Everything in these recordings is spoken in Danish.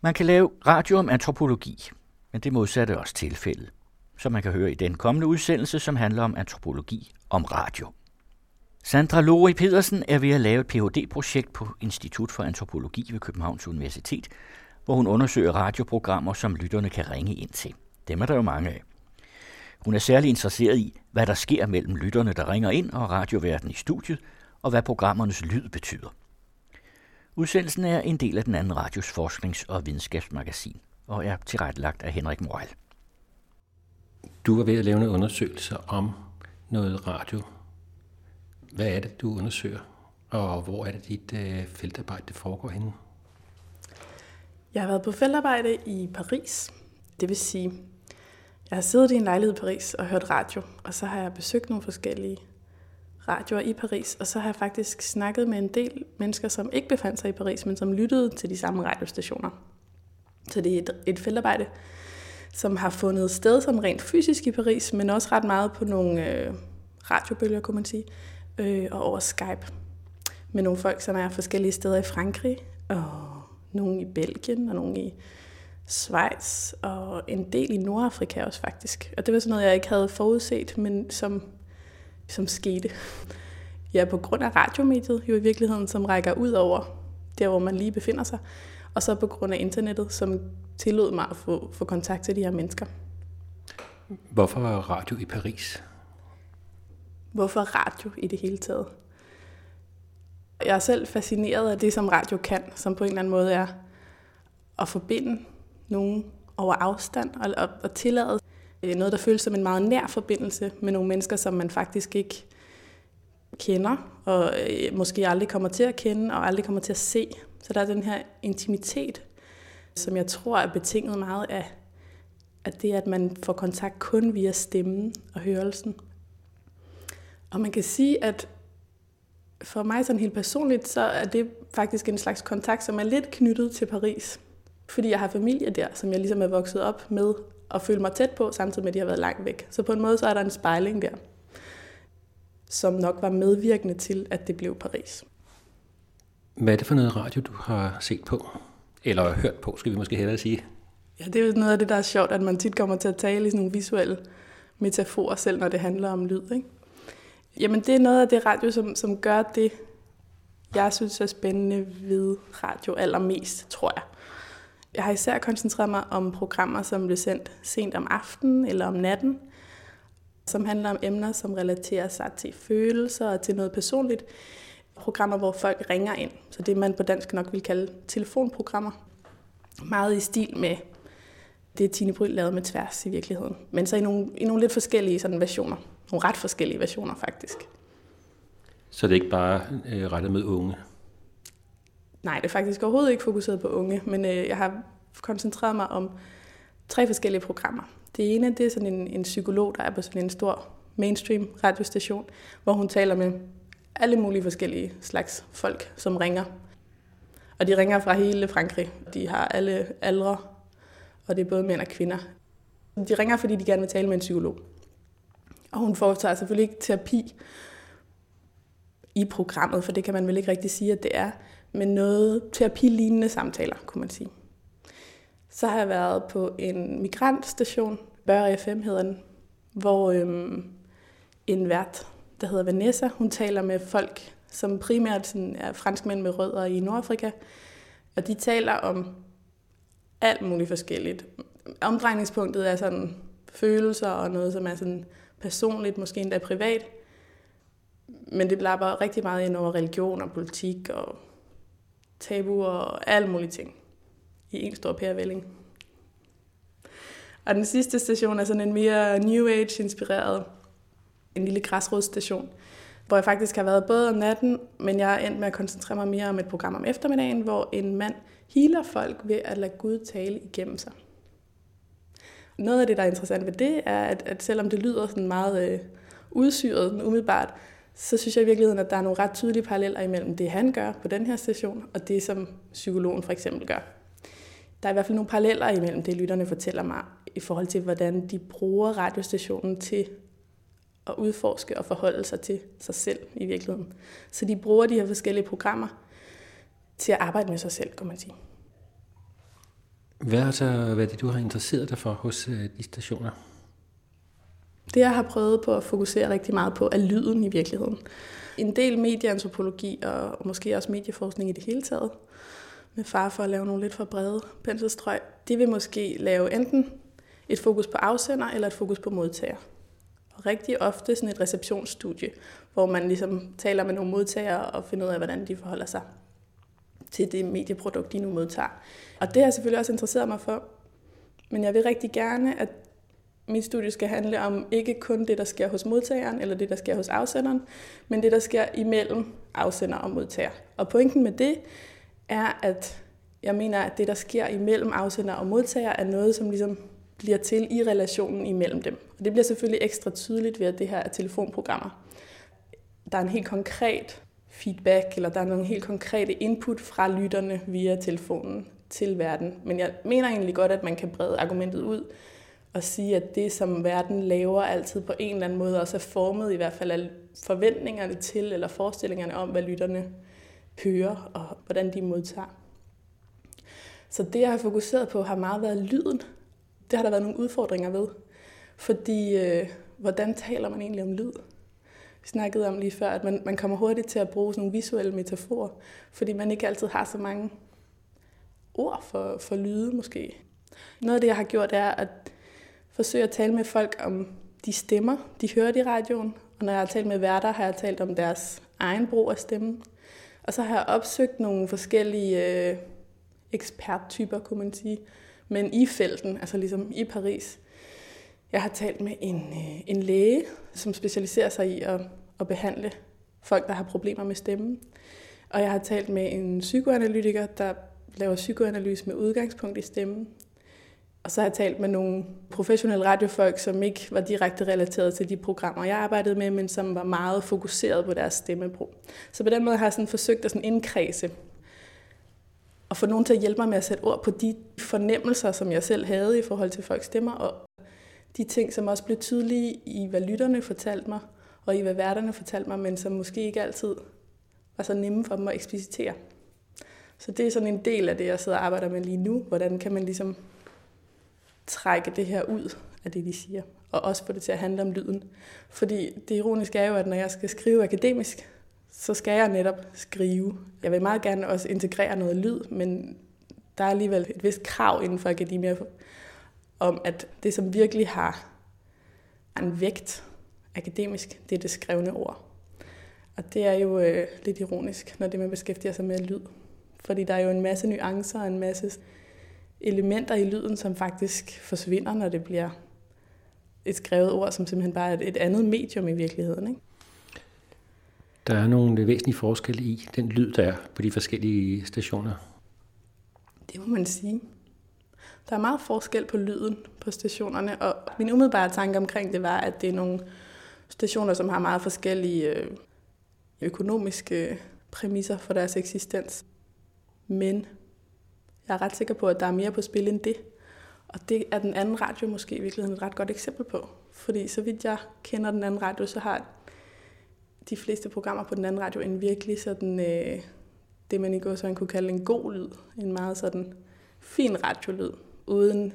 Man kan lave radio om antropologi, men det modsatte er også tilfældet, som man kan høre i den kommende udsendelse, som handler om antropologi om radio. Sandra Lori Pedersen er ved at lave et Ph.D.-projekt på Institut for Antropologi ved Københavns Universitet, hvor hun undersøger radioprogrammer, som lytterne kan ringe ind til. Dem er der jo mange af. Hun er særlig interesseret i, hvad der sker mellem lytterne, der ringer ind, og radioverdenen i studiet, og hvad programmernes lyd betyder. Udsendelsen er en del af den anden radios forsknings- og videnskabsmagasin, og er tilrettelagt af Henrik Moral. Du er ved at lave en undersøgelse om noget radio. Hvad er det, du undersøger, og hvor er det, dit øh, feltarbejde foregår henne? Jeg har været på feltarbejde i Paris. Det vil sige, jeg har siddet i en lejlighed i Paris og hørt radio, og så har jeg besøgt nogle forskellige radioer i Paris, og så har jeg faktisk snakket med en del mennesker, som ikke befandt sig i Paris, men som lyttede til de samme radiostationer. Så det er et, et feltarbejde, som har fundet sted som rent fysisk i Paris, men også ret meget på nogle øh, radiobølger, kunne man sige, øh, og over Skype. Med nogle folk, som er forskellige steder i Frankrig, og nogle i Belgien, og nogle i Schweiz, og en del i Nordafrika også faktisk. Og det var sådan noget, jeg ikke havde forudset, men som, som skete. Ja, på grund af radiomediet jo i virkeligheden, som rækker ud over der, hvor man lige befinder sig. Og så på grund af internettet, som tillod mig at få, få kontakt til de her mennesker. Hvorfor radio i Paris? Hvorfor radio i det hele taget? Jeg er selv fascineret af det, som radio kan, som på en eller anden måde er at forbinde nogen over afstand og, og, og tillade Øh, noget, der føles som en meget nær forbindelse med nogle mennesker, som man faktisk ikke kender, og øh, måske aldrig kommer til at kende, og aldrig kommer til at se. Så der er den her intimitet, som jeg tror er betinget meget af, at det, at man får kontakt kun via stemmen og hørelsen. Og man kan sige, at for mig sådan helt personligt, så er det faktisk en slags kontakt, som er lidt knyttet til Paris. Fordi jeg har familie der, som jeg ligesom er vokset op med og føle mig tæt på, samtidig med, at de har været langt væk. Så på en måde så er der en spejling der, som nok var medvirkende til, at det blev Paris. Hvad er det for noget radio, du har set på? Eller hørt på, skal vi måske hellere sige? Ja, det er jo noget af det, der er sjovt, at man tit kommer til at tale i sådan nogle visuelle metaforer, selv når det handler om lyd. Ikke? Jamen, det er noget af det radio, som, som gør det, jeg synes er spændende ved radio allermest, tror jeg. Jeg har især koncentreret mig om programmer, som blev sendt sent om aftenen eller om natten, som handler om emner, som relaterer sig til følelser og til noget personligt. Programmer, hvor folk ringer ind, så det man på dansk nok vil kalde telefonprogrammer. Meget i stil med det, Tine Bryl lavede med tværs i virkeligheden. Men så i nogle, i nogle lidt forskellige sådan versioner. Nogle ret forskellige versioner faktisk. Så det er ikke bare øh, rettet med unge? Nej, det er faktisk overhovedet ikke fokuseret på unge, men øh, jeg har koncentreret mig om tre forskellige programmer. Det ene det er sådan en, en psykolog, der er på sådan en stor mainstream radiostation, hvor hun taler med alle mulige forskellige slags folk, som ringer. Og de ringer fra hele Frankrig. De har alle aldre, og det er både mænd og kvinder. De ringer, fordi de gerne vil tale med en psykolog. Og hun foretager selvfølgelig ikke terapi i programmet, for det kan man vel ikke rigtig sige, at det er med noget terapilignende samtaler, kunne man sige. Så har jeg været på en migrantstation, Bør FM hedder den, hvor øhm, en vært, der hedder Vanessa, hun taler med folk, som primært sådan er franskmænd med rødder i Nordafrika, og de taler om alt muligt forskelligt. Omdrejningspunktet er sådan følelser og noget, som er sådan personligt, måske endda privat. Men det lapper rigtig meget ind over religion og politik og tabu og alle mulige ting i en stor pærevælling. Og den sidste station er sådan en mere New Age-inspireret, en lille græsrodsstation, hvor jeg faktisk har været både om natten, men jeg er endt med at koncentrere mig mere om et program om eftermiddagen, hvor en mand healer folk ved at lade Gud tale igennem sig. Noget af det, der er interessant ved det, er, at, at selvom det lyder sådan meget øh, udsyret umiddelbart, så synes jeg i virkeligheden, at der er nogle ret tydelige paralleller imellem det, han gør på den her station, og det, som psykologen for eksempel gør. Der er i hvert fald nogle paralleller imellem det, lytterne fortæller mig, i forhold til, hvordan de bruger radiostationen til at udforske og forholde sig til sig selv i virkeligheden. Så de bruger de her forskellige programmer til at arbejde med sig selv, kan man sige. Hvad er, så, hvad er det, du har interesseret dig for hos øh, de stationer? Det, jeg har prøvet på at fokusere rigtig meget på, er lyden i virkeligheden. En del medieantropologi og måske også medieforskning i det hele taget, med far for at lave nogle lidt for brede penselstrøg, de vil måske lave enten et fokus på afsender eller et fokus på modtager. Og rigtig ofte sådan et receptionsstudie, hvor man ligesom taler med nogle modtagere og finder ud af, hvordan de forholder sig til det medieprodukt, de nu modtager. Og det har jeg selvfølgelig også interesseret mig for. Men jeg vil rigtig gerne, at mit studie skal handle om ikke kun det, der sker hos modtageren, eller det, der sker hos afsenderen, men det, der sker imellem afsender og modtager. Og pointen med det er, at jeg mener, at det, der sker imellem afsender og modtager, er noget, som ligesom bliver til i relationen imellem dem. Og det bliver selvfølgelig ekstra tydeligt ved, at det her er telefonprogrammer. Der er en helt konkret feedback, eller der er nogle helt konkrete input fra lytterne via telefonen til verden. Men jeg mener egentlig godt, at man kan brede argumentet ud og sige, at det, som verden laver, altid på en eller anden måde også er formet i hvert fald af forventningerne til, eller forestillingerne om, hvad lytterne hører og hvordan de modtager. Så det, jeg har fokuseret på, har meget været lyden. Det har der været nogle udfordringer ved. Fordi, øh, hvordan taler man egentlig om lyd? Vi snakkede om lige før, at man, man kommer hurtigt til at bruge sådan nogle visuelle metaforer, fordi man ikke altid har så mange ord for, for lyde måske. Noget af det, jeg har gjort, er at forsøge at tale med folk om de stemmer, de hører i radioen. Og når jeg har talt med værter, har jeg talt om deres egen brug af stemmen. Og så har jeg opsøgt nogle forskellige øh, eksperttyper, kunne man sige, men i felten, altså ligesom i Paris. Jeg har talt med en, øh, en læge, som specialiserer sig i at, at behandle folk, der har problemer med stemmen. Og jeg har talt med en psykoanalytiker, der laver psykoanalyse med udgangspunkt i stemmen. Og så har jeg talt med nogle professionelle radiofolk, som ikke var direkte relateret til de programmer, jeg arbejdede med, men som var meget fokuseret på deres stemmebrug. Så på den måde har jeg sådan forsøgt at sådan indkredse og få nogen til at hjælpe mig med at sætte ord på de fornemmelser, som jeg selv havde i forhold til folks stemmer, og de ting, som også blev tydelige i, hvad lytterne fortalte mig, og i hvad værterne fortalte mig, men som måske ikke altid var så nemme for dem at eksplicitere. Så det er sådan en del af det, jeg sidder og arbejder med lige nu. Hvordan kan man ligesom trække det her ud af det, de siger, og også få det til at handle om lyden. Fordi det ironiske er jo, at når jeg skal skrive akademisk, så skal jeg netop skrive. Jeg vil meget gerne også integrere noget lyd, men der er alligevel et vist krav inden for akademia om, at det, som virkelig har en vægt akademisk, det er det skrevne ord. Og det er jo øh, lidt ironisk, når det man beskæftiger sig med lyd. Fordi der er jo en masse nuancer og en masse elementer i lyden, som faktisk forsvinder, når det bliver et skrevet ord, som simpelthen bare er et andet medium i virkeligheden. Ikke? Der er nogle væsentlige forskelle i den lyd, der er på de forskellige stationer. Det må man sige. Der er meget forskel på lyden på stationerne, og min umiddelbare tanke omkring det var, at det er nogle stationer, som har meget forskellige øh, økonomiske præmisser for deres eksistens. Men jeg er ret sikker på, at der er mere på spil end det. Og det er den anden radio måske i virkeligheden et ret godt eksempel på. Fordi så vidt jeg kender den anden radio, så har de fleste programmer på den anden radio en virkelig sådan, øh, det man i går så kunne kalde en god lyd. En meget sådan fin radiolyd, uden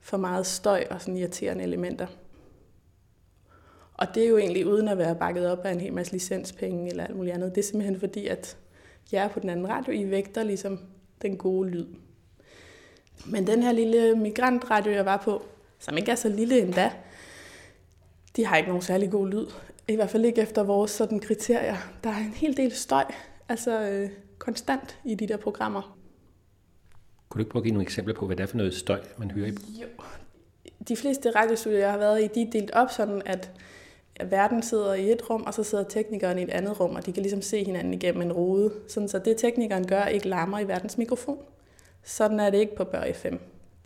for meget støj og sådan irriterende elementer. Og det er jo egentlig uden at være bakket op af en hel masse licenspenge eller alt muligt andet. Det er simpelthen fordi, at jer på den anden radio, I vægter ligesom den gode lyd. Men den her lille migrantradio, jeg var på, som ikke er så lille endda, de har ikke nogen særlig god lyd. I hvert fald ikke efter vores sådan kriterier. Der er en hel del støj, altså øh, konstant i de der programmer. Kunne du ikke prøve at give nogle eksempler på, hvad det er for noget støj, man hører i? Jo. De fleste radiostudier, jeg har været i, de er delt op sådan, at verden sidder i et rum, og så sidder teknikeren i et andet rum, og de kan ligesom se hinanden igennem en rude. Sådan så det teknikeren gør, ikke larmer i verdens mikrofon. Sådan er det ikke på Bør FM.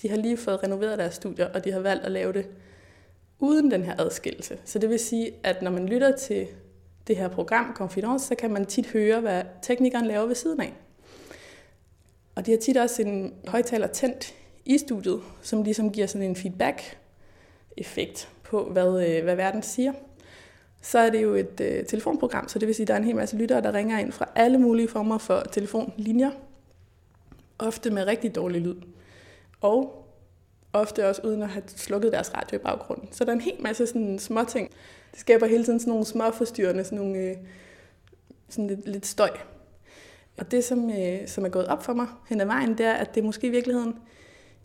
De har lige fået renoveret deres studier, og de har valgt at lave det uden den her adskillelse. Så det vil sige, at når man lytter til det her program, Confidence, så kan man tit høre, hvad teknikeren laver ved siden af. Og de har tit også en højtaler tændt i studiet, som ligesom giver sådan en feedback-effekt på, hvad, øh, hvad verden siger så er det jo et øh, telefonprogram, så det vil sige, at der er en hel masse lyttere, der ringer ind fra alle mulige former for telefonlinjer, ofte med rigtig dårlig lyd. Og ofte også uden at have slukket deres radio i baggrunden. Så der er en hel masse sådan små ting. Det skaber hele tiden sådan nogle små forstyrrende, sådan nogle øh, sådan lidt, lidt støj. Og det, som, øh, som er gået op for mig hen ad vejen, det er, at det måske i virkeligheden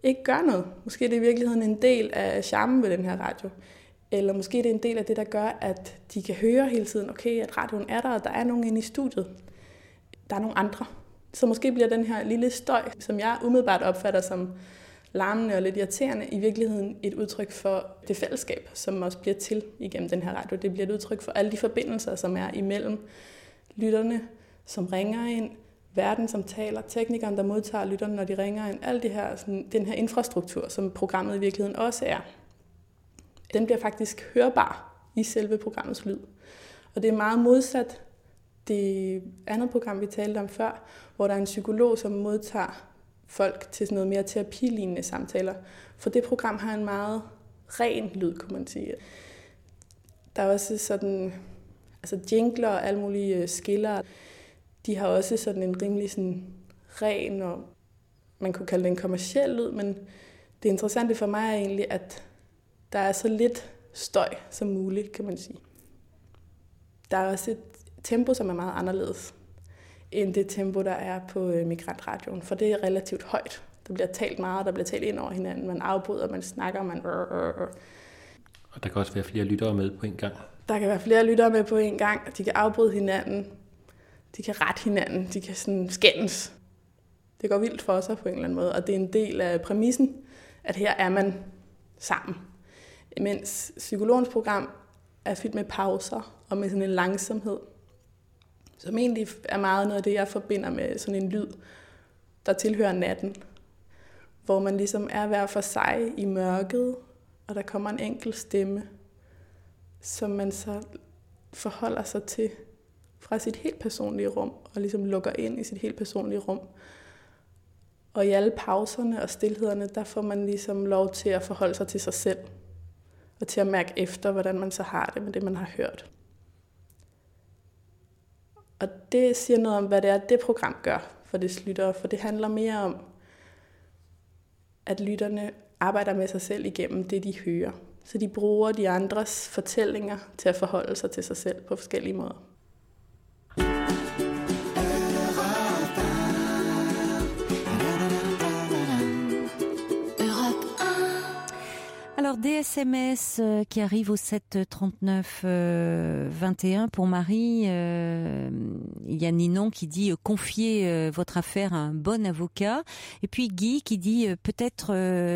ikke gør noget. Måske er det i virkeligheden en del af charmen ved den her radio. Eller måske det er en del af det, der gør, at de kan høre hele tiden, okay, at radioen er der, og der er nogen inde i studiet. Der er nogle andre. Så måske bliver den her lille støj, som jeg umiddelbart opfatter som larmende og lidt irriterende, i virkeligheden et udtryk for det fællesskab, som også bliver til igennem den her radio. Det bliver et udtryk for alle de forbindelser, som er imellem lytterne, som ringer ind, verden, som taler, teknikeren, der modtager lytterne, når de ringer ind, al det her, sådan, den her infrastruktur, som programmet i virkeligheden også er, den bliver faktisk hørbar i selve programmets lyd. Og det er meget modsat det andet program, vi talte om før, hvor der er en psykolog, som modtager folk til sådan noget mere terapilignende samtaler. For det program har en meget ren lyd, kunne man sige. Der er også sådan, altså jingler og alle mulige øh, skiller. De har også sådan en rimelig sådan ren og man kunne kalde det en kommersiel lyd, men det interessante for mig er egentlig, at der er så lidt støj som muligt, kan man sige. Der er også et tempo, som er meget anderledes end det tempo, der er på øh, migrantradioen, for det er relativt højt. Der bliver talt meget, der bliver talt ind over hinanden, man afbryder, man snakker, man... Og der kan også være flere lyttere med på en gang. Der kan være flere lyttere med på en gang, de kan afbryde hinanden, de kan rette hinanden, de kan sådan skændes. Det går vildt for sig på en eller anden måde, og det er en del af præmissen, at her er man sammen. Mens psykologens program er fyldt med pauser og med sådan en langsomhed, som egentlig er meget noget af det, jeg forbinder med sådan en lyd, der tilhører natten. Hvor man ligesom er hver for sig i mørket, og der kommer en enkelt stemme, som man så forholder sig til fra sit helt personlige rum, og ligesom lukker ind i sit helt personlige rum. Og i alle pauserne og stillhederne, der får man ligesom lov til at forholde sig til sig selv, og til at mærke efter, hvordan man så har det med det, man har hørt. Og det siger noget om, hvad det er, det program gør for det lyttere, for det handler mere om, at lytterne arbejder med sig selv igennem det, de hører. Så de bruger de andres fortællinger til at forholde sig til sig selv på forskellige måder. Alors des euh, qui arrivent au 7 39 euh, 21 pour Marie. Euh, il y a Ninon qui dit euh, confiez euh, votre affaire à un bon avocat. Et puis Guy qui dit peut-être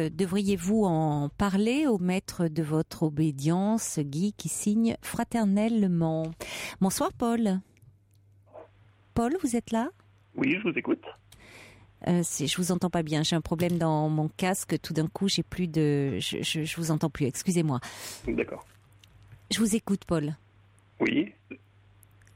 devriez-vous en parler au maître de votre obédience. Guy qui signe fraternellement. Bonsoir Paul. Paul, vous êtes là? Oui, je vous écoute. Euh, je vous entends pas bien. J'ai un problème dans mon casque. Tout d'un coup, j'ai plus de. Je, je, je, vous entends plus. Excusez-moi. D'accord. Je vous écoute, Paul. Oui.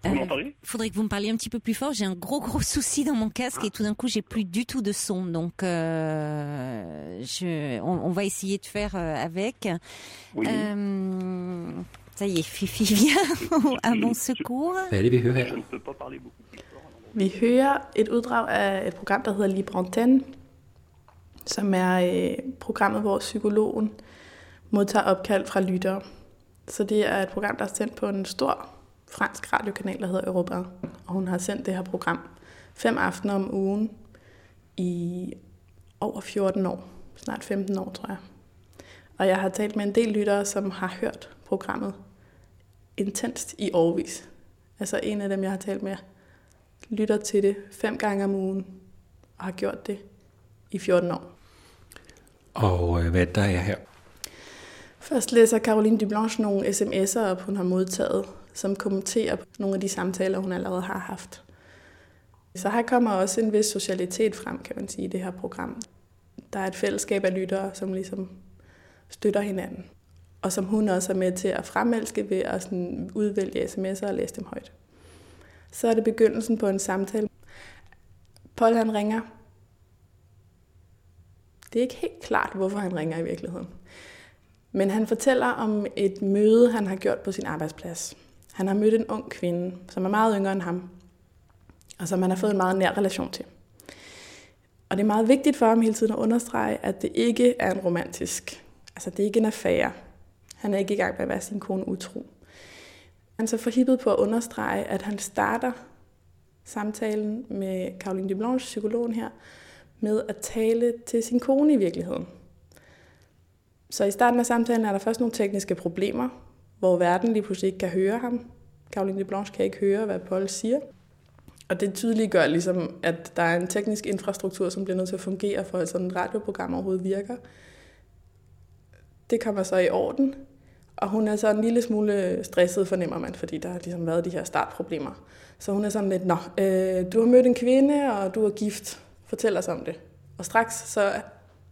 Vous euh, Faudrait que vous me parliez un petit peu plus fort. J'ai un gros gros souci dans mon casque et tout d'un coup, j'ai plus du tout de son. Donc, euh, je, on, on, va essayer de faire euh, avec. Oui. ça y est, Fifi vient à mon secours. Je ne peux pas parler beaucoup. Vi hører et uddrag af et program, der hedder Libre Antenne, som er øh, programmet, hvor psykologen modtager opkald fra lyttere. Så det er et program, der er sendt på en stor fransk radiokanal, der hedder Europa. Og hun har sendt det her program fem aftener om ugen i over 14 år. Snart 15 år, tror jeg. Og jeg har talt med en del lyttere, som har hørt programmet intenst i årvis. Altså en af dem, jeg har talt med, lytter til det fem gange om ugen, og har gjort det i 14 år. Og øh, hvad der er her? Først læser Caroline Dublanche nogle sms'er op, hun har modtaget, som kommenterer på nogle af de samtaler, hun allerede har haft. Så her kommer også en vis socialitet frem, kan man sige, i det her program. Der er et fællesskab af lyttere, som ligesom støtter hinanden. Og som hun også er med til at fremelske ved at sådan udvælge sms'er og læse dem højt så er det begyndelsen på en samtale. Paul han ringer. Det er ikke helt klart, hvorfor han ringer i virkeligheden. Men han fortæller om et møde, han har gjort på sin arbejdsplads. Han har mødt en ung kvinde, som er meget yngre end ham, og som han har fået en meget nær relation til. Og det er meget vigtigt for ham hele tiden at understrege, at det ikke er en romantisk, altså det er ikke en affære. Han er ikke i gang med at være sin kone utro. Han er så forhippet på at understrege, at han starter samtalen med Caroline Dublanche, psykologen her, med at tale til sin kone i virkeligheden. Så i starten af samtalen er der først nogle tekniske problemer, hvor verden lige pludselig ikke kan høre ham. Caroline de Blanche kan ikke høre, hvad Paul siger. Og det tydeliggør ligesom, at der er en teknisk infrastruktur, som bliver nødt til at fungere for, at sådan et radioprogram overhovedet virker. Det kommer så i orden, og hun er så en lille smule stresset, fornemmer man, fordi der har ligesom været de her startproblemer. Så hun er sådan lidt, nå, øh, du har mødt en kvinde, og du er gift. Fortæl os om det. Og straks så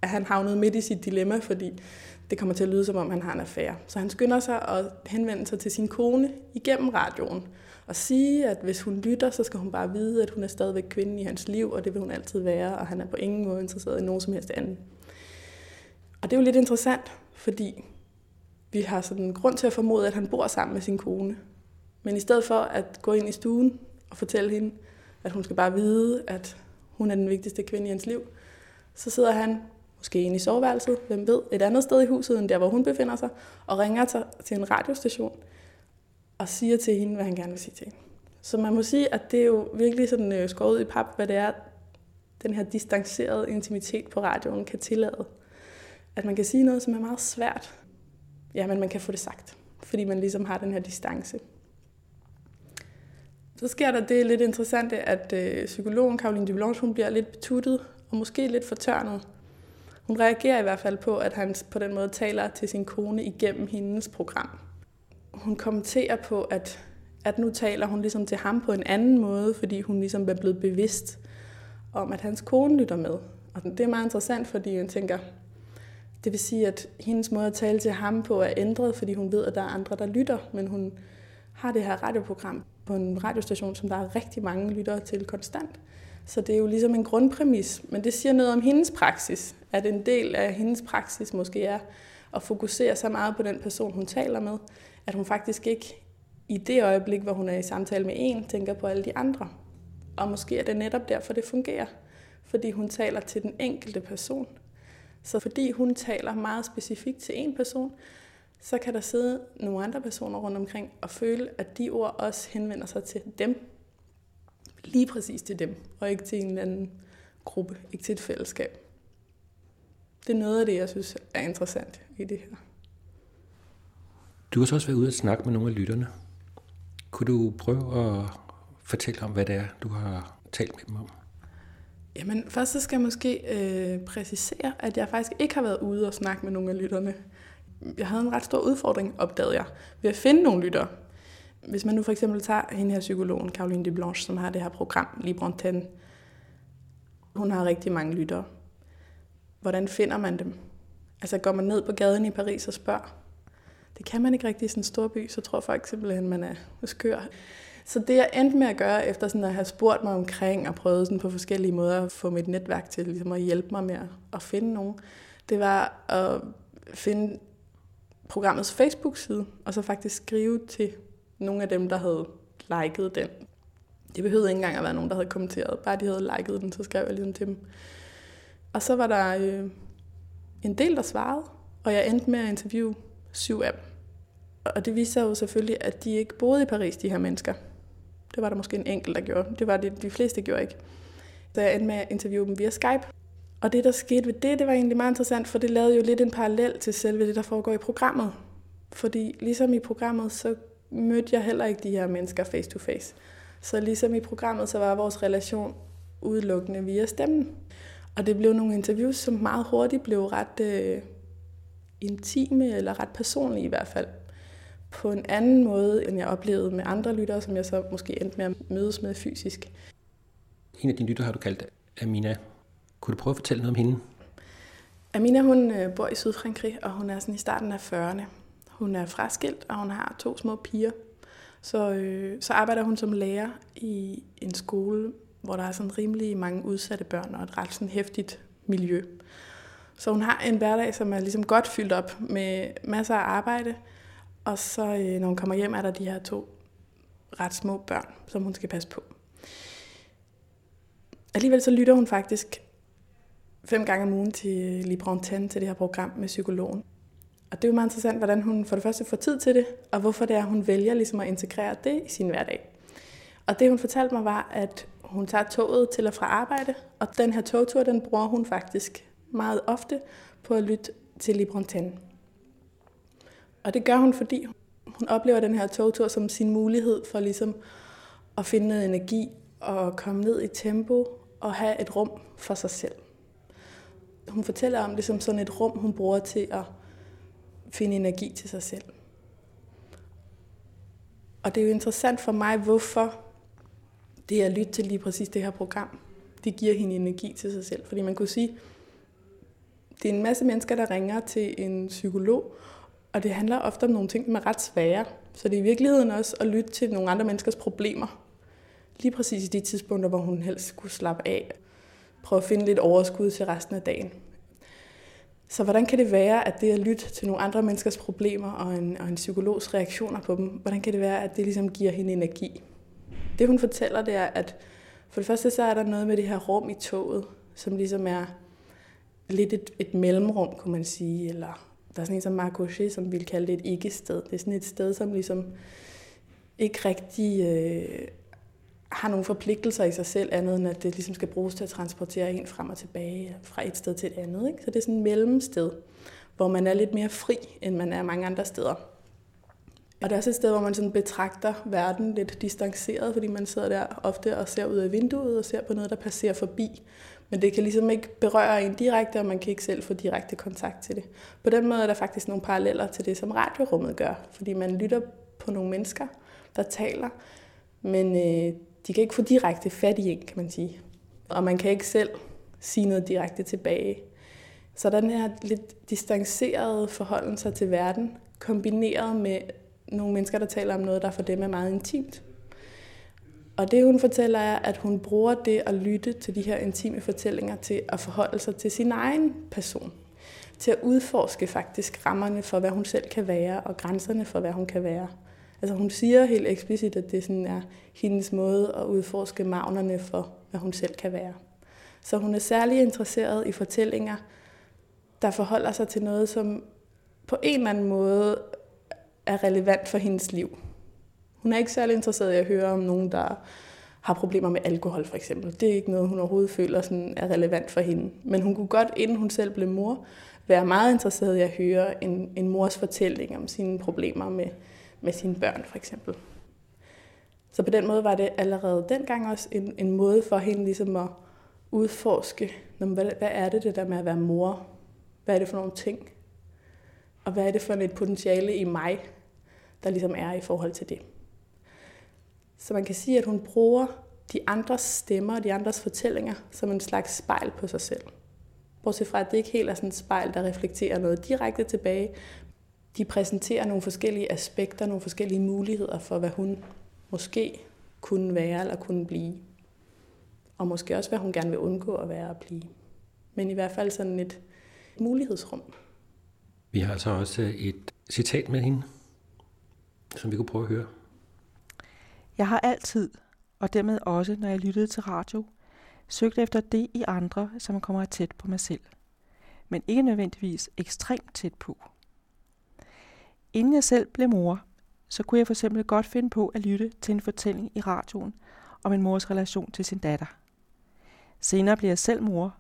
er han havnet midt i sit dilemma, fordi det kommer til at lyde, som om han har en affære. Så han skynder sig at henvende sig til sin kone igennem radioen og sige, at hvis hun lytter, så skal hun bare vide, at hun er stadigvæk kvinden i hans liv, og det vil hun altid være, og han er på ingen måde interesseret i nogen som helst anden. Og det er jo lidt interessant, fordi vi har sådan en grund til at formode, at han bor sammen med sin kone. Men i stedet for at gå ind i stuen og fortælle hende, at hun skal bare vide, at hun er den vigtigste kvinde i hans liv, så sidder han måske inde i soveværelset, hvem ved, et andet sted i huset end der, hvor hun befinder sig, og ringer til en radiostation og siger til hende, hvad han gerne vil sige til hende. Så man må sige, at det er jo virkelig sådan øh, skåret i pap, hvad det er, den her distancerede intimitet på radioen kan tillade. At man kan sige noget, som er meget svært, ja, men man kan få det sagt, fordi man ligesom har den her distance. Så sker der det lidt interessante, at øh, psykologen Caroline Dublanche, hun bliver lidt betuttet og måske lidt fortørnet. Hun reagerer i hvert fald på, at han på den måde taler til sin kone igennem hendes program. Hun kommenterer på, at, at nu taler hun ligesom til ham på en anden måde, fordi hun ligesom er blevet bevidst om, at hans kone lytter med. Og det er meget interessant, fordi hun tænker, det vil sige, at hendes måde at tale til ham på er ændret, fordi hun ved, at der er andre, der lytter, men hun har det her radioprogram på en radiostation, som der er rigtig mange lyttere til konstant. Så det er jo ligesom en grundpræmis, men det siger noget om hendes praksis, at en del af hendes praksis måske er at fokusere så meget på den person, hun taler med, at hun faktisk ikke i det øjeblik, hvor hun er i samtale med en, tænker på alle de andre. Og måske er det netop derfor, det fungerer. Fordi hun taler til den enkelte person. Så fordi hun taler meget specifikt til en person, så kan der sidde nogle andre personer rundt omkring og føle, at de ord også henvender sig til dem. Lige præcis til dem, og ikke til en eller anden gruppe, ikke til et fællesskab. Det er noget af det, jeg synes er interessant i det her. Du har så også været ude og snakke med nogle af lytterne. Kunne du prøve at fortælle om, hvad det er, du har talt med dem om? Jamen, først så skal jeg måske øh, præcisere, at jeg faktisk ikke har været ude og snakke med nogle af lytterne. Jeg havde en ret stor udfordring, opdagede jeg, ved at finde nogle lyttere. Hvis man nu for eksempel tager hende her psykologen, Caroline de Blanche, som har det her program, Libre Hun har rigtig mange lyttere. Hvordan finder man dem? Altså går man ned på gaden i Paris og spørger? Det kan man ikke rigtig i sådan en stor by, så tror folk simpelthen, man er skør. Så det jeg endte med at gøre, efter sådan at have spurgt mig omkring og prøvet sådan på forskellige måder at få mit netværk til ligesom at hjælpe mig med at finde nogen, det var at finde programmets Facebook-side, og så faktisk skrive til nogle af dem, der havde liket den. Det behøvede ikke engang at være nogen, der havde kommenteret. Bare de havde liket den, så skrev jeg ligesom til dem. Og så var der øh, en del, der svarede, og jeg endte med at interviewe syv af dem. Og det viste sig jo selvfølgelig, at de ikke boede i Paris, de her mennesker. Det var der måske en enkelt, der gjorde. Det var det, de fleste gjorde ikke. Så jeg endte med at interviewe dem via Skype. Og det, der skete ved det, det var egentlig meget interessant, for det lavede jo lidt en parallel til selve det, der foregår i programmet. Fordi ligesom i programmet, så mødte jeg heller ikke de her mennesker face to face. Så ligesom i programmet, så var vores relation udelukkende via stemmen. Og det blev nogle interviews, som meget hurtigt blev ret øh, intime, eller ret personlige i hvert fald. På en anden måde, end jeg oplevede med andre lyttere, som jeg så måske endte med at mødes med fysisk. En af dine lyttere har du kaldt Amina. Kunne du prøve at fortælle noget om hende? Amina, hun øh, bor i Sydfrankrig, og hun er sådan i starten af 40'erne. Hun er fraskilt, og hun har to små piger. Så, øh, så arbejder hun som lærer i en skole, hvor der er sådan rimelig mange udsatte børn og et ret sådan hæftigt miljø. Så hun har en hverdag, som er ligesom godt fyldt op med masser af arbejde, og så øh, når hun kommer hjem, er der de her to ret små børn, som hun skal passe på. Alligevel så lytter hun faktisk fem gange om ugen til Libre til det her program med psykologen. Og det er jo meget interessant, hvordan hun for det første får tid til det, og hvorfor det er, hun vælger ligesom at integrere det i sin hverdag. Og det, hun fortalte mig, var, at hun tager toget til og fra arbejde, og den her togtur, den bruger hun faktisk meget ofte på at lytte til Libre og det gør hun, fordi hun oplever den her togtur som sin mulighed for ligesom at finde noget energi og komme ned i tempo og have et rum for sig selv. Hun fortæller om det som sådan et rum, hun bruger til at finde energi til sig selv. Og det er jo interessant for mig, hvorfor det at lytte til lige præcis det her program, det giver hende energi til sig selv. Fordi man kunne sige, det er en masse mennesker, der ringer til en psykolog, og det handler ofte om nogle ting, som er ret svære. Så det er i virkeligheden også at lytte til nogle andre menneskers problemer. Lige præcis i de tidspunkter, hvor hun helst skulle slappe af. Prøve at finde lidt overskud til resten af dagen. Så hvordan kan det være, at det at lytte til nogle andre menneskers problemer og en, og en psykologs reaktioner på dem, hvordan kan det være, at det ligesom giver hende energi? Det hun fortæller, det er, at for det første så er der noget med det her rum i toget, som ligesom er lidt et, et mellemrum, kunne man sige, eller der er sådan en som Marc Auger, som ville kalde det et ikke-sted. Det er sådan et sted, som ligesom ikke rigtig øh, har nogle forpligtelser i sig selv, andet end at det ligesom skal bruges til at transportere en frem og tilbage fra et sted til et andet. Ikke? Så det er sådan et mellemsted, hvor man er lidt mere fri, end man er mange andre steder. Og det er også et sted, hvor man sådan betragter verden lidt distanceret, fordi man sidder der ofte og ser ud af vinduet og ser på noget, der passerer forbi. Men det kan ligesom ikke berøre en direkte, og man kan ikke selv få direkte kontakt til det. På den måde er der faktisk nogle paralleller til det, som radiorummet gør. Fordi man lytter på nogle mennesker, der taler, men øh, de kan ikke få direkte fat i en, kan man sige. Og man kan ikke selv sige noget direkte tilbage. Så den her lidt distancerede forholden sig til verden, kombineret med nogle mennesker, der taler om noget, der for dem er meget intimt. Og det hun fortæller er, at hun bruger det at lytte til de her intime fortællinger til at forholde sig til sin egen person. Til at udforske faktisk rammerne for, hvad hun selv kan være, og grænserne for, hvad hun kan være. Altså hun siger helt eksplicit, at det sådan er hendes måde at udforske magnerne for, hvad hun selv kan være. Så hun er særlig interesseret i fortællinger, der forholder sig til noget, som på en eller anden måde er relevant for hendes liv. Hun er ikke særlig interesseret i at høre om nogen, der har problemer med alkohol for eksempel. Det er ikke noget, hun overhovedet føler sådan er relevant for hende. Men hun kunne godt, inden hun selv blev mor, være meget interesseret i at høre en, en mors fortælling om sine problemer med, med sine børn for eksempel. Så på den måde var det allerede dengang også en, en måde for hende ligesom at udforske, hvad, hvad er det det der med at være mor? Hvad er det for nogle ting? Og hvad er det for et potentiale i mig, der ligesom er i forhold til det? Så man kan sige, at hun bruger de andres stemmer og de andres fortællinger som en slags spejl på sig selv. Bortset fra, at det ikke helt er sådan et spejl, der reflekterer noget direkte tilbage. De præsenterer nogle forskellige aspekter, nogle forskellige muligheder for, hvad hun måske kunne være eller kunne blive. Og måske også, hvad hun gerne vil undgå at være og blive. Men i hvert fald sådan et mulighedsrum. Vi har altså også et citat med hende, som vi kunne prøve at høre. Jeg har altid, og dermed også, når jeg lyttede til radio, søgt efter det i andre, som kommer tæt på mig selv. Men ikke nødvendigvis ekstremt tæt på. Inden jeg selv blev mor, så kunne jeg for eksempel godt finde på at lytte til en fortælling i radioen om en mors relation til sin datter. Senere blev jeg selv mor,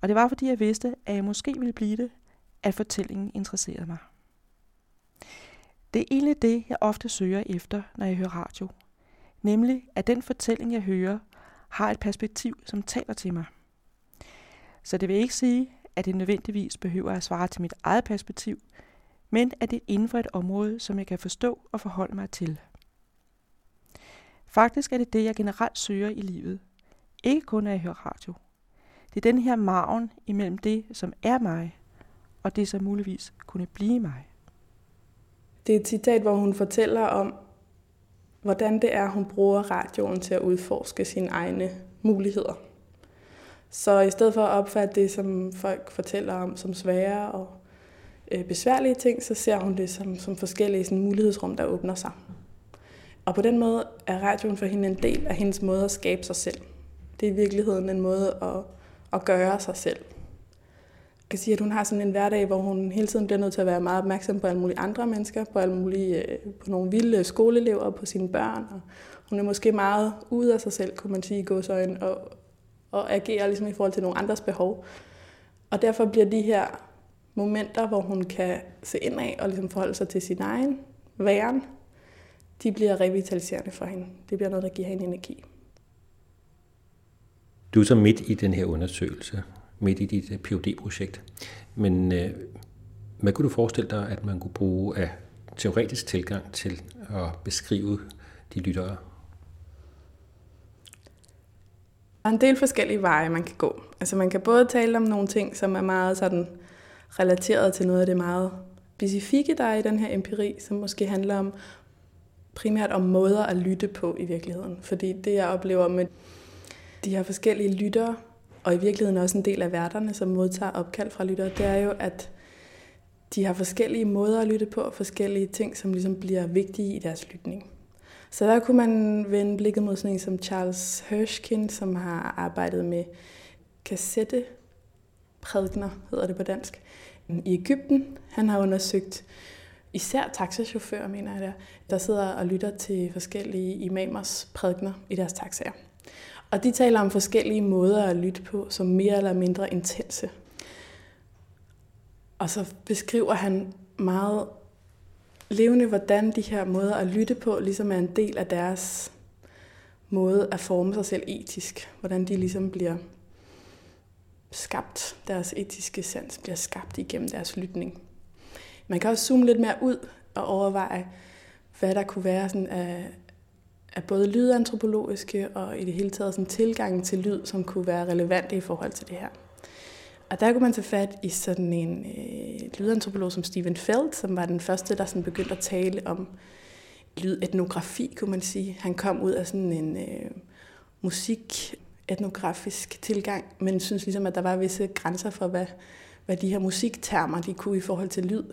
og det var fordi jeg vidste, at jeg måske ville blive det, at fortællingen interesserede mig. Det er egentlig det, jeg ofte søger efter, når jeg hører radio. Nemlig, at den fortælling, jeg hører, har et perspektiv, som taler til mig. Så det vil ikke sige, at det nødvendigvis behøver at svare til mit eget perspektiv, men at det er inden for et område, som jeg kan forstå og forholde mig til. Faktisk er det det, jeg generelt søger i livet. Ikke kun, at jeg hører radio. Det er den her maven imellem det, som er mig, og det, som muligvis kunne blive mig. Det er et citat, hvor hun fortæller om, hvordan det er, hun bruger radioen til at udforske sine egne muligheder. Så i stedet for at opfatte det, som folk fortæller om som svære og øh, besværlige ting, så ser hun det som, som forskellige sådan, mulighedsrum, der åbner sig. Og på den måde er radioen for hende en del af hendes måde at skabe sig selv. Det er i virkeligheden en måde at, at gøre sig selv kan sige, at hun har sådan en hverdag, hvor hun hele tiden bliver nødt til at være meget opmærksom på alle mulige andre mennesker, på alle mulige, øh, på nogle vilde skoleelever, på sine børn. Og hun er måske meget ude af sig selv, kunne man sige i godsøjne, og, og agerer ligesom i forhold til nogle andres behov. Og derfor bliver de her momenter, hvor hun kan se ind af og ligesom forholde sig til sin egen væren, de bliver revitaliserende for hende. Det bliver noget, der giver hende energi. Du er så midt i den her undersøgelse, midt i dit øh, phd projekt Men øh, hvad kunne du forestille dig, at man kunne bruge af teoretisk tilgang til at beskrive de lyttere? Der er en del forskellige veje, man kan gå. Altså man kan både tale om nogle ting, som er meget sådan relateret til noget af det meget specifikke, der er i den her empiri, som måske handler om primært om måder at lytte på i virkeligheden. Fordi det, jeg oplever med de her forskellige lyttere, og i virkeligheden også en del af værterne, som modtager opkald fra lyttere, det er jo, at de har forskellige måder at lytte på, og forskellige ting, som ligesom bliver vigtige i deres lytning. Så der kunne man vende blikket mod sådan en som Charles Hirschkin, som har arbejdet med kassetteprædikner, hedder det på dansk, i Ægypten. Han har undersøgt især taxachauffører, mener jeg der, der sidder og lytter til forskellige imamers prædikner i deres taxaer. Og de taler om forskellige måder at lytte på, som mere eller mindre intense. Og så beskriver han meget levende, hvordan de her måder at lytte på ligesom er en del af deres måde at forme sig selv etisk. Hvordan de ligesom bliver skabt, deres etiske sans bliver skabt igennem deres lytning. Man kan også zoome lidt mere ud og overveje, hvad der kunne være sådan af, af både lydantropologiske og i det hele taget sådan tilgangen til lyd, som kunne være relevante i forhold til det her. Og der kunne man tage fat i sådan en øh, lydantropolog som Steven Feld, som var den første, der sådan begyndte at tale om lydetnografi, kunne man sige. Han kom ud af sådan en øh, musik etnografisk tilgang, men synes ligesom, at der var visse grænser for, hvad, hvad de her musiktermer de kunne i forhold til lyd.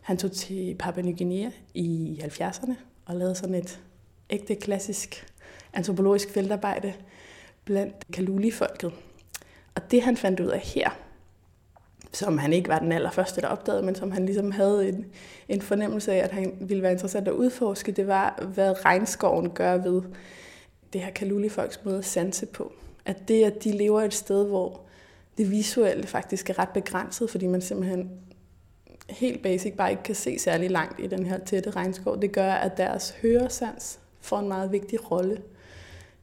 Han tog til Papua Ny Guinea i 70'erne og lavede sådan et ægte klassisk antropologisk feltarbejde blandt Kaluli-folket. Og det han fandt ud af her, som han ikke var den allerførste, der opdagede, men som han ligesom havde en, en fornemmelse af, at han ville være interessant at udforske, det var, hvad regnskoven gør ved det her Kaluli-folks måde at sanse på. At det, at de lever et sted, hvor det visuelle faktisk er ret begrænset, fordi man simpelthen helt basic bare ikke kan se særlig langt i den her tætte regnskov, det gør, at deres høresans får en meget vigtig rolle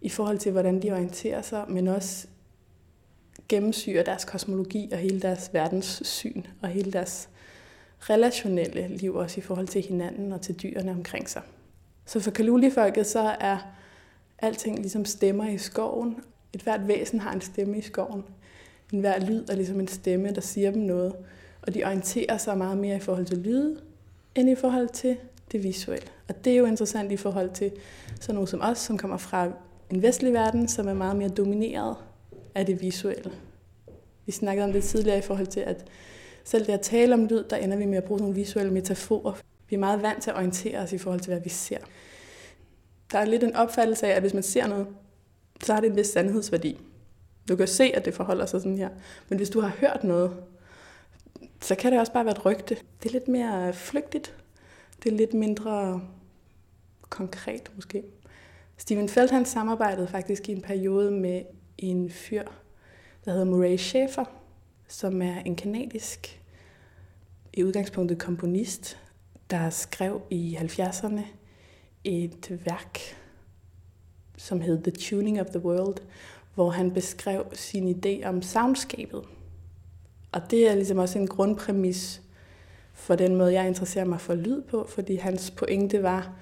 i forhold til, hvordan de orienterer sig, men også gennemsyrer deres kosmologi og hele deres verdenssyn og hele deres relationelle liv også i forhold til hinanden og til dyrene omkring sig. Så for Kaluli-folket så er alting ligesom stemmer i skoven. Et hvert væsen har en stemme i skoven. En hver lyd er ligesom en stemme, der siger dem noget. Og de orienterer sig meget mere i forhold til lyde, end i forhold til det visuelle. Og det er jo interessant i forhold til sådan noget som os, som kommer fra en vestlig verden, som er meget mere domineret af det visuelle. Vi snakkede om det tidligere i forhold til, at selv det at tale om lyd, der ender vi med at bruge nogle visuelle metaforer. Vi er meget vant til at orientere os i forhold til, hvad vi ser. Der er lidt en opfattelse af, at hvis man ser noget, så har det en vis sandhedsværdi. Du kan se, at det forholder sig sådan her. Men hvis du har hørt noget, så kan det også bare være et rygte. Det er lidt mere flygtigt. Det er lidt mindre konkret måske. Steven Feld han samarbejdede faktisk i en periode med en fyr, der hedder Murray Schafer, som er en kanadisk, i udgangspunktet komponist, der skrev i 70'erne et værk, som hed The Tuning of the World, hvor han beskrev sin idé om soundskabet. Og det er ligesom også en grundpræmis for den måde, jeg interesserer mig for lyd på, fordi hans pointe var,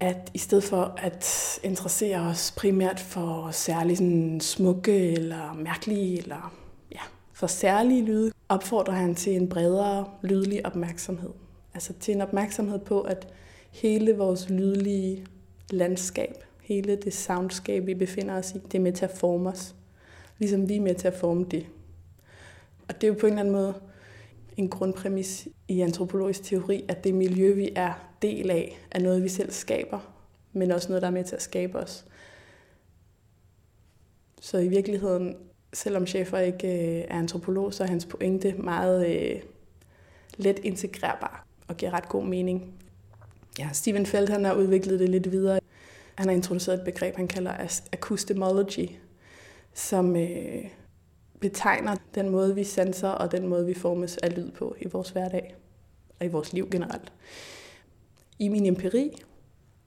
at i stedet for at interessere os primært for særlig sådan smukke eller mærkelige eller ja, for særlige lyde, opfordrer han til en bredere lydlig opmærksomhed. Altså til en opmærksomhed på, at hele vores lydlige landskab, hele det soundskab, vi befinder os i, det er med til at forme os. Ligesom vi er med til at forme det. Og det er jo på en eller anden måde en grundpræmis i antropologisk teori, at det miljø, vi er del af, er noget, vi selv skaber, men også noget, der er med til at skabe os. Så i virkeligheden selvom chefer ikke øh, er antropolog, så er hans pointe meget øh, let integrerbar og giver ret god mening. Ja, Steven Feld han har udviklet det lidt videre. Han har introduceret et begreb, han kalder acoustemology, som øh, betegner den måde, vi sanser og den måde, vi formes af lyd på i vores hverdag og i vores liv generelt. I min empiri,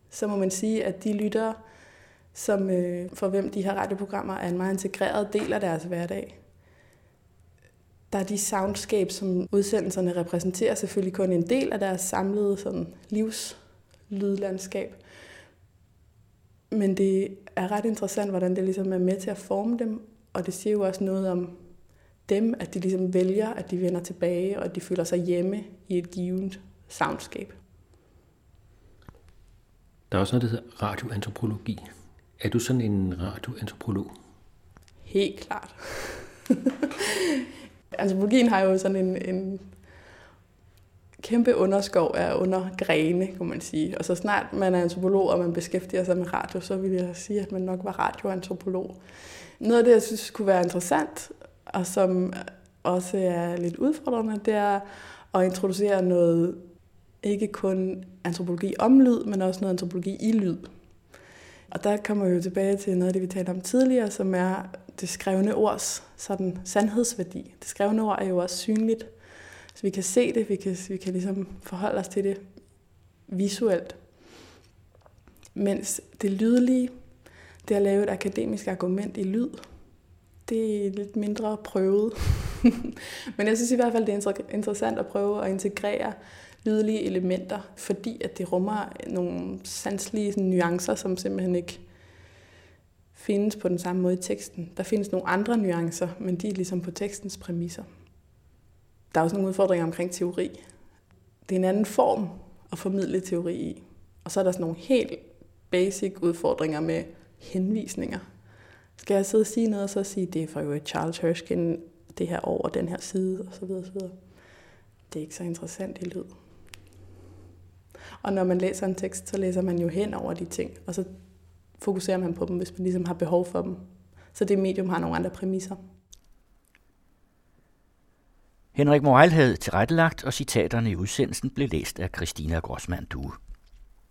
så må man sige, at de lyttere, som øh, for hvem de her radioprogrammer er en meget integreret del af deres hverdag, der er de soundscape, som udsendelserne repræsenterer, selvfølgelig kun en del af deres samlede sådan, livslydlandskab. Men det er ret interessant, hvordan det ligesom er med til at forme dem, og det siger jo også noget om dem, at de ligesom vælger, at de vender tilbage, og at de føler sig hjemme i et givet soundscape. Der er også noget, der hedder radioantropologi. Er du sådan en radioantropolog? Helt klart. Antropologien har jo sådan en, en kæmpe underskov af undergrene, kunne man sige. Og så snart man er antropolog, og man beskæftiger sig med radio, så vil jeg sige, at man nok var radioantropolog. Noget af det, jeg synes kunne være interessant, og som også er lidt udfordrende, det er at introducere noget, ikke kun antropologi om lyd, men også noget antropologi i lyd. Og der kommer vi jo tilbage til noget af det, vi talte om tidligere, som er det skrevne ords sådan sandhedsværdi. Det skrevne ord er jo også synligt, så vi kan se det, vi kan, vi kan ligesom forholde os til det visuelt. Mens det lydlige, det at lave et akademisk argument i lyd, det er lidt mindre prøvet. Men jeg synes i hvert fald, det er interessant at prøve at integrere lydlige elementer, fordi at det rummer nogle sanselige nuancer, som simpelthen ikke findes på den samme måde i teksten. Der findes nogle andre nuancer, men de er ligesom på tekstens præmisser. Der er også nogle udfordringer omkring teori. Det er en anden form at formidle teori i. Og så er der sådan nogle helt basic udfordringer med henvisninger. Skal jeg sidde og sige noget, og så sige, det er fra jo Charles Hershkin, det her over den her side, så videre. Det er ikke så interessant i lyd. Og når man læser en tekst, så læser man jo hen over de ting, og så fokuserer man på dem, hvis man ligesom har behov for dem. Så det medium har nogle andre præmisser. Henrik Moral havde tilrettelagt, og citaterne i udsendelsen blev læst af Christina Grossmann Due.